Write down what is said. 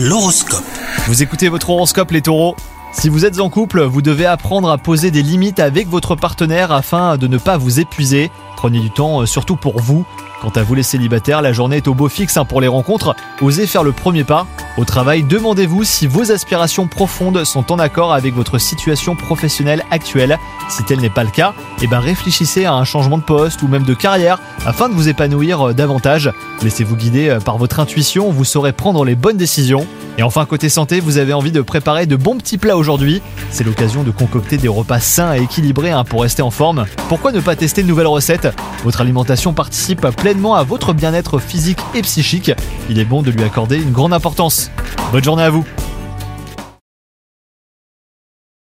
L'horoscope. Vous écoutez votre horoscope les taureaux? Si vous êtes en couple, vous devez apprendre à poser des limites avec votre partenaire afin de ne pas vous épuiser. Prenez du temps euh, surtout pour vous. Quant à vous les célibataires, la journée est au beau fixe hein, pour les rencontres. Osez faire le premier pas. Au travail, demandez-vous si vos aspirations profondes sont en accord avec votre situation professionnelle actuelle. Si tel n'est pas le cas, eh ben réfléchissez à un changement de poste ou même de carrière afin de vous épanouir euh, davantage. Laissez-vous guider euh, par votre intuition, vous saurez prendre les bonnes décisions. Et enfin, côté santé, vous avez envie de préparer de bons petits plats aujourd'hui. C'est l'occasion de concocter des repas sains et équilibrés hein, pour rester en forme. Pourquoi ne pas tester de nouvelles recettes? Votre alimentation participe pleinement à votre bien-être physique et psychique. Il est bon de lui accorder une grande importance. Bonne journée à vous